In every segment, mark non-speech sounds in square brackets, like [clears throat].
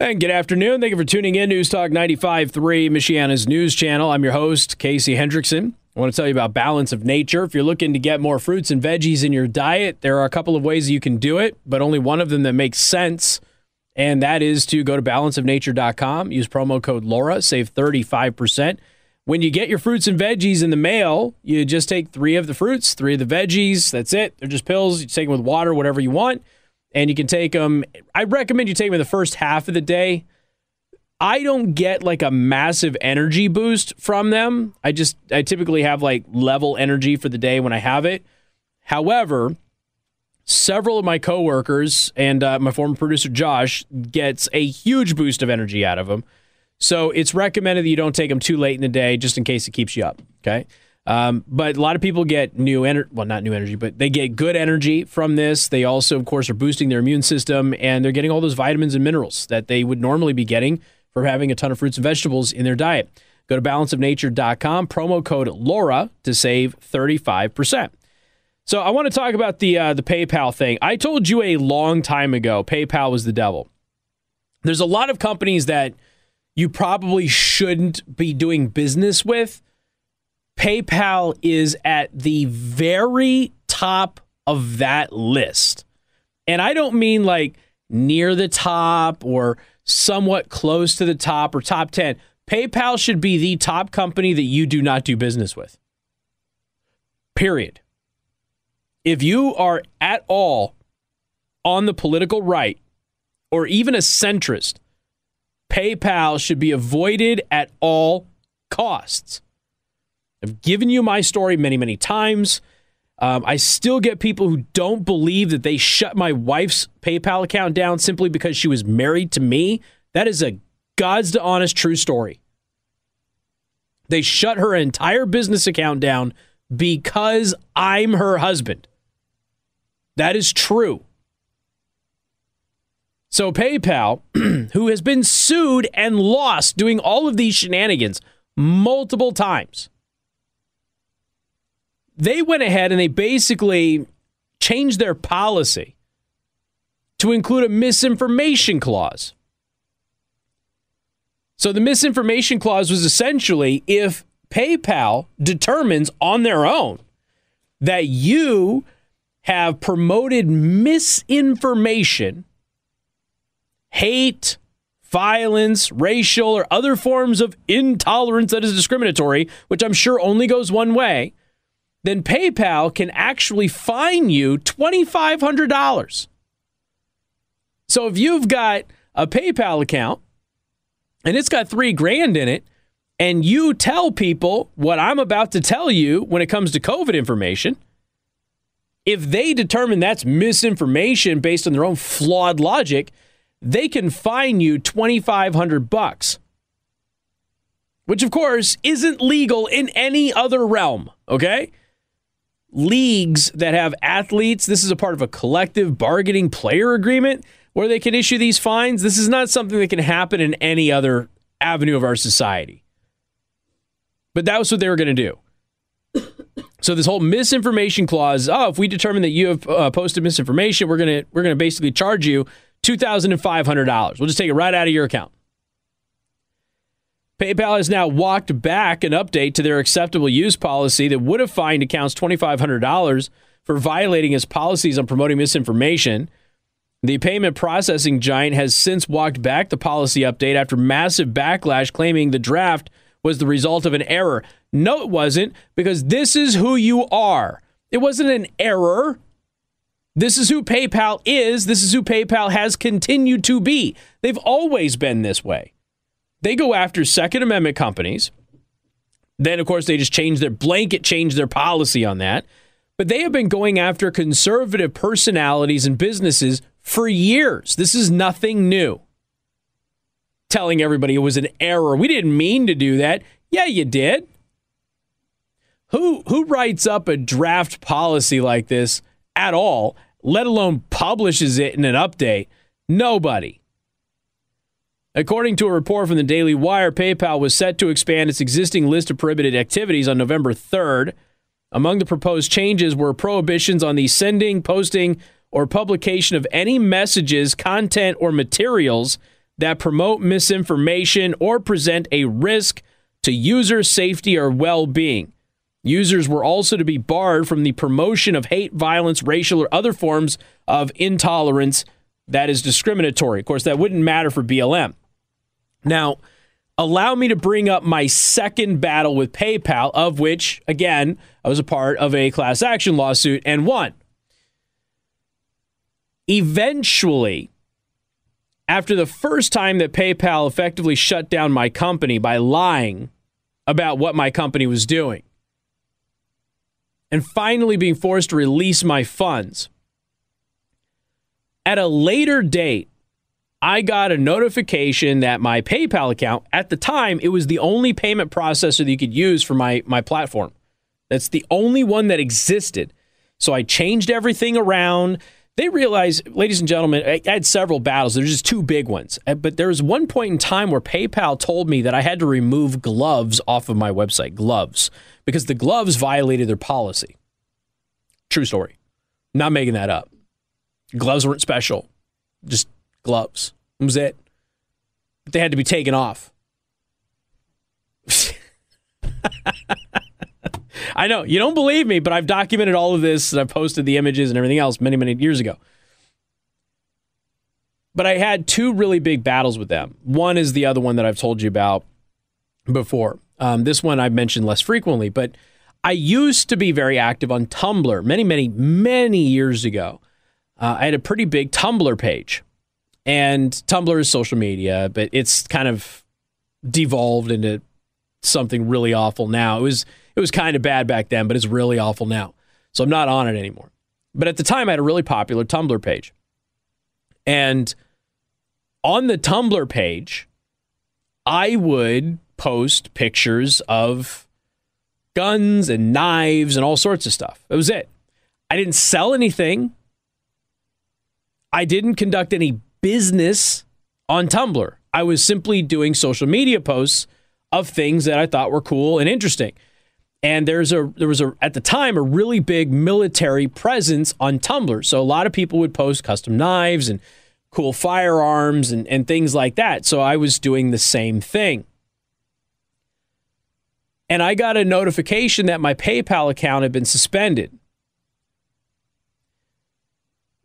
And good afternoon. Thank you for tuning in. News Talk 95.3, Michiana's news channel. I'm your host, Casey Hendrickson. I want to tell you about Balance of Nature. If you're looking to get more fruits and veggies in your diet, there are a couple of ways you can do it, but only one of them that makes sense. And that is to go to balanceofnature.com, use promo code Laura, save 35%. When you get your fruits and veggies in the mail, you just take three of the fruits, three of the veggies. That's it. They're just pills. You take them with water, whatever you want and you can take them. I recommend you take them in the first half of the day. I don't get like a massive energy boost from them. I just I typically have like level energy for the day when I have it. However, several of my coworkers and uh, my former producer Josh gets a huge boost of energy out of them. So it's recommended that you don't take them too late in the day, just in case it keeps you up. Okay. Um, but a lot of people get new energy, well, not new energy, but they get good energy from this. They also, of course, are boosting their immune system and they're getting all those vitamins and minerals that they would normally be getting from having a ton of fruits and vegetables in their diet. Go to balanceofnature.com, promo code LAURA to save 35%. So I want to talk about the uh, the PayPal thing. I told you a long time ago PayPal was the devil. There's a lot of companies that you probably shouldn't be doing business with PayPal is at the very top of that list. And I don't mean like near the top or somewhat close to the top or top 10. PayPal should be the top company that you do not do business with. Period. If you are at all on the political right or even a centrist, PayPal should be avoided at all costs. I've given you my story many, many times. Um, I still get people who don't believe that they shut my wife's PayPal account down simply because she was married to me. That is a God's to honest true story. They shut her entire business account down because I'm her husband. That is true. So, PayPal, [clears throat] who has been sued and lost doing all of these shenanigans multiple times, they went ahead and they basically changed their policy to include a misinformation clause. So the misinformation clause was essentially if PayPal determines on their own that you have promoted misinformation, hate, violence, racial, or other forms of intolerance that is discriminatory, which I'm sure only goes one way then PayPal can actually fine you $2,500. So if you've got a PayPal account and it's got three grand in it, and you tell people what I'm about to tell you when it comes to COVID information, if they determine that's misinformation based on their own flawed logic, they can fine you 2500 bucks. Which of course isn't legal in any other realm, okay? Leagues that have athletes, this is a part of a collective bargaining player agreement where they can issue these fines. This is not something that can happen in any other avenue of our society. But that was what they were going to do. So this whole misinformation clause, oh, if we determine that you have uh, posted misinformation, we're going to we're going to basically charge you $2,500. We'll just take it right out of your account. PayPal has now walked back an update to their acceptable use policy that would have fined accounts $2,500 for violating its policies on promoting misinformation. The payment processing giant has since walked back the policy update after massive backlash claiming the draft was the result of an error. No, it wasn't, because this is who you are. It wasn't an error. This is who PayPal is. This is who PayPal has continued to be. They've always been this way. They go after Second Amendment companies. Then, of course, they just change their blanket, change their policy on that. But they have been going after conservative personalities and businesses for years. This is nothing new. Telling everybody it was an error. We didn't mean to do that. Yeah, you did. Who who writes up a draft policy like this at all, let alone publishes it in an update? Nobody. According to a report from the Daily Wire, PayPal was set to expand its existing list of prohibited activities on November 3rd. Among the proposed changes were prohibitions on the sending, posting, or publication of any messages, content, or materials that promote misinformation or present a risk to user safety or well being. Users were also to be barred from the promotion of hate, violence, racial, or other forms of intolerance that is discriminatory. Of course, that wouldn't matter for BLM. Now, allow me to bring up my second battle with PayPal, of which, again, I was a part of a class action lawsuit and won. Eventually, after the first time that PayPal effectively shut down my company by lying about what my company was doing, and finally being forced to release my funds, at a later date, I got a notification that my PayPal account, at the time, it was the only payment processor that you could use for my, my platform. That's the only one that existed. So I changed everything around. They realized, ladies and gentlemen, I had several battles. There's just two big ones. Uh, but there was one point in time where PayPal told me that I had to remove gloves off of my website, gloves, because the gloves violated their policy. True story. Not making that up. Gloves weren't special, just gloves. That was it. But they had to be taken off. [laughs] I know you don't believe me, but I've documented all of this and I've posted the images and everything else many, many years ago. But I had two really big battles with them. One is the other one that I've told you about before. Um, this one I've mentioned less frequently, but I used to be very active on Tumblr many, many, many years ago. Uh, I had a pretty big Tumblr page, and Tumblr is social media, but it's kind of devolved into something really awful now. It was it was kind of bad back then, but it's really awful now. So I'm not on it anymore. But at the time, I had a really popular Tumblr page. And on the Tumblr page, I would post pictures of guns and knives and all sorts of stuff. That was it. I didn't sell anything. I didn't conduct any business on Tumblr. I was simply doing social media posts of things that I thought were cool and interesting. And there's a there was a at the time a really big military presence on Tumblr. So a lot of people would post custom knives and cool firearms and, and things like that. So I was doing the same thing. And I got a notification that my PayPal account had been suspended.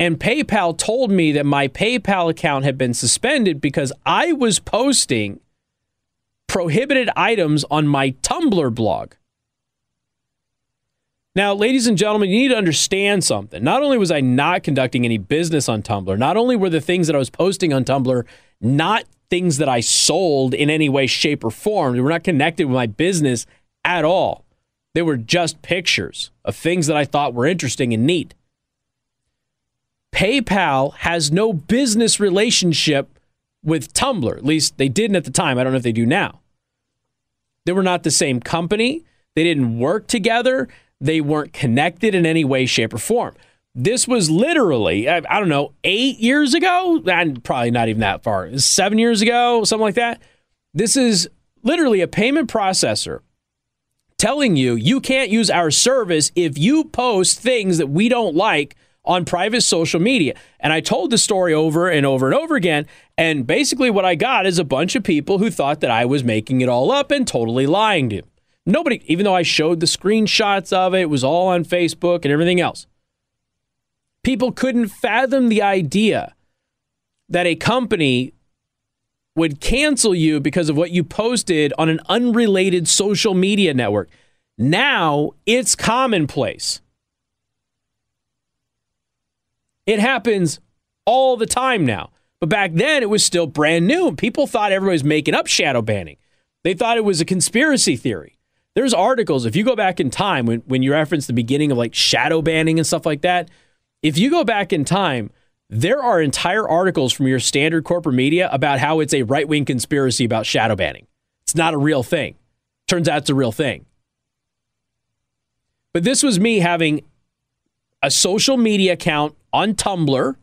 And PayPal told me that my PayPal account had been suspended because I was posting prohibited items on my Tumblr blog. Now, ladies and gentlemen, you need to understand something. Not only was I not conducting any business on Tumblr, not only were the things that I was posting on Tumblr not things that I sold in any way, shape, or form, they were not connected with my business at all. They were just pictures of things that I thought were interesting and neat. PayPal has no business relationship with Tumblr. At least they didn't at the time. I don't know if they do now. They were not the same company. They didn't work together. They weren't connected in any way, shape, or form. This was literally, I, don't know, eight years ago, and probably not even that far, seven years ago, something like that. This is literally a payment processor telling you you can't use our service if you post things that we don't like on private social media. And I told the story over and over and over again. And basically, what I got is a bunch of people who thought that I was making it all up and totally lying to them. Nobody, even though I showed the screenshots of it, it was all on Facebook and everything else. People couldn't fathom the idea that a company would cancel you because of what you posted on an unrelated social media network. Now it's commonplace. It happens all the time now. But back then it was still brand new. People thought everybody was making up shadow banning. They thought it was a conspiracy theory. There's articles, if you go back in time, when, when you reference the beginning of like shadow banning and stuff like that, if you go back in time, there are entire articles from your standard corporate media about how it's a right wing conspiracy about shadow banning. It's not a real thing. Turns out it's a real thing. But this was me having a social media account on Tumblr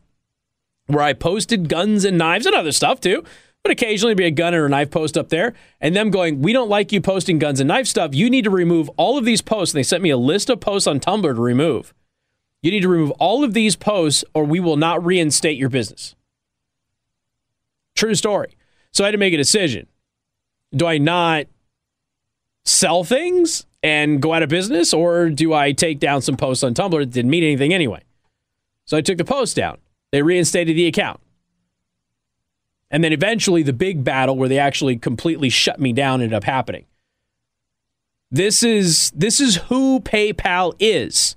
where I posted guns and knives and other stuff too but occasionally be a gun or a knife post up there, and them going, We don't like you posting guns and knife stuff. You need to remove all of these posts. And they sent me a list of posts on Tumblr to remove. You need to remove all of these posts, or we will not reinstate your business. True story. So I had to make a decision. Do I not sell things and go out of business, or do I take down some posts on Tumblr that didn't mean anything anyway? So I took the post down. They reinstated the account. And then eventually the big battle where they actually completely shut me down ended up happening. This is this is who PayPal is.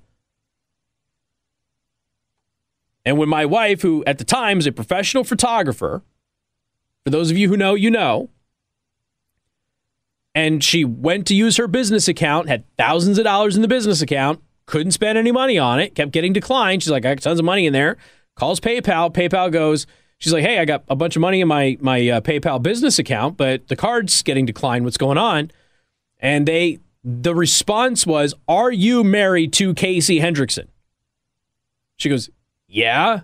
And when my wife, who at the time is a professional photographer, for those of you who know, you know, and she went to use her business account, had thousands of dollars in the business account, couldn't spend any money on it, kept getting declined. She's like, I got tons of money in there. Calls PayPal. PayPal goes, she's like, hey, I got a bunch of money in my my uh, PayPal business account, but the card's getting declined. What's going on? And they, the response was, Are you married to Casey Hendrickson? She goes, Yeah. And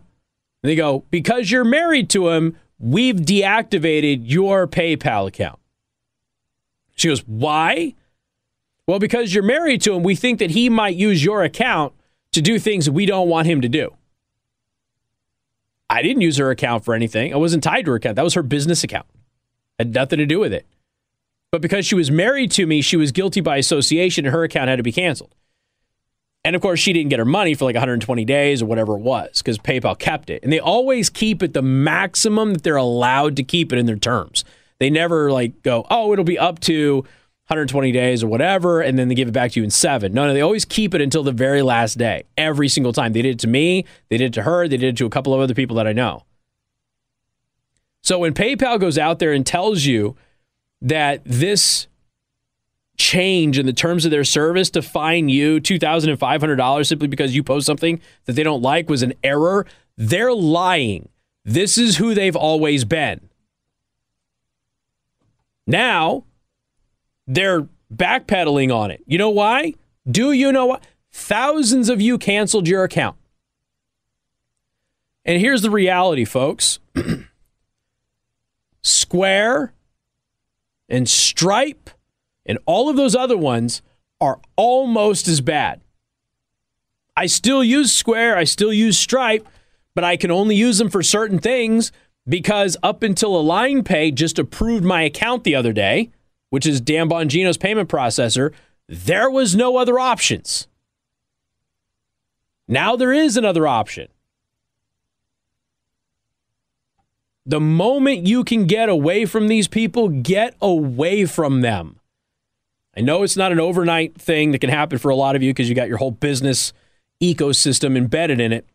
they go, Because you're married to him, we've deactivated your PayPal account. She goes, Why? Well, because you're married to him, we think that he might use your account to do things we don't want him to do. I didn't use her account for anything. I wasn't tied to her account. That was her business account. Had nothing to do with it. But because she was married to me, she was guilty by association and her account had to be canceled. And of course, she didn't get her money for like 120 days or whatever it was because PayPal kept it. And they always keep it the maximum that they're allowed to keep it in their terms. They never like go, oh, it'll be up to 120 days or whatever, and then they give it back to you in seven. No, no, they always keep it until the very last day, every single time. They did it to me, they did it to her, they did it to a couple of other people that I know. So when PayPal goes out there and tells you that this change in the terms of their service to fine you $2,500 simply because you post something that they don't like was an error, they're lying. This is who they've always been. Now, they're backpedaling on it. You know why? Do you know what? Thousands of you canceled your account. And here's the reality, folks [clears throat] Square and Stripe and all of those other ones are almost as bad. I still use Square, I still use Stripe, but I can only use them for certain things because up until Align Pay just approved my account the other day which is Dan Bongino's payment processor, there was no other options. Now there is another option. The moment you can get away from these people, get away from them. I know it's not an overnight thing that can happen for a lot of you because you got your whole business ecosystem embedded in it.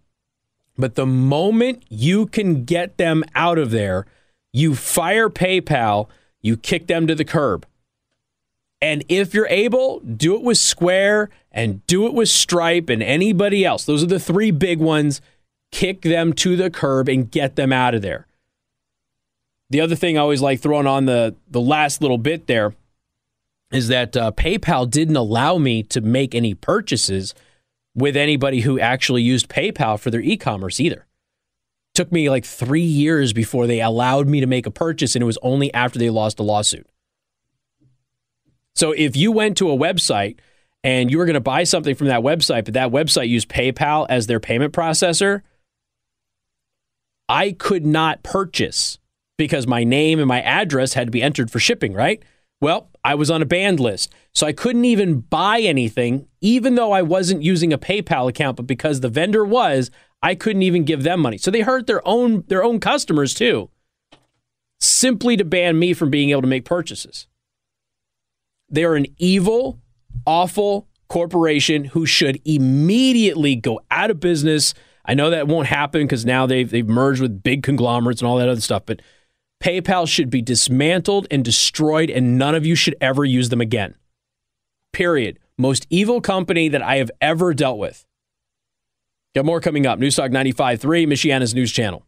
But the moment you can get them out of there, you fire PayPal you kick them to the curb. And if you're able, do it with Square and do it with Stripe and anybody else. Those are the three big ones. Kick them to the curb and get them out of there. The other thing I always like throwing on the, the last little bit there is that uh, PayPal didn't allow me to make any purchases with anybody who actually used PayPal for their e commerce either took me like three years before they allowed me to make a purchase, and it was only after they lost a lawsuit. So if you went to a website and you were going to buy something from that website, but that website used PayPal as their payment processor, I could not purchase because my name and my address had to be entered for shipping, right? Well, I was on a banned list. So I couldn't even buy anything, even though I wasn't using a PayPal account, but because the vendor was, I couldn't even give them money. So they hurt their own their own customers too. Simply to ban me from being able to make purchases. They are an evil, awful corporation who should immediately go out of business. I know that won't happen because now they've they've merged with big conglomerates and all that other stuff, but PayPal should be dismantled and destroyed, and none of you should ever use them again. Period. Most evil company that I have ever dealt with. Got more coming up. Newstalk 95.3, Michiana's news channel.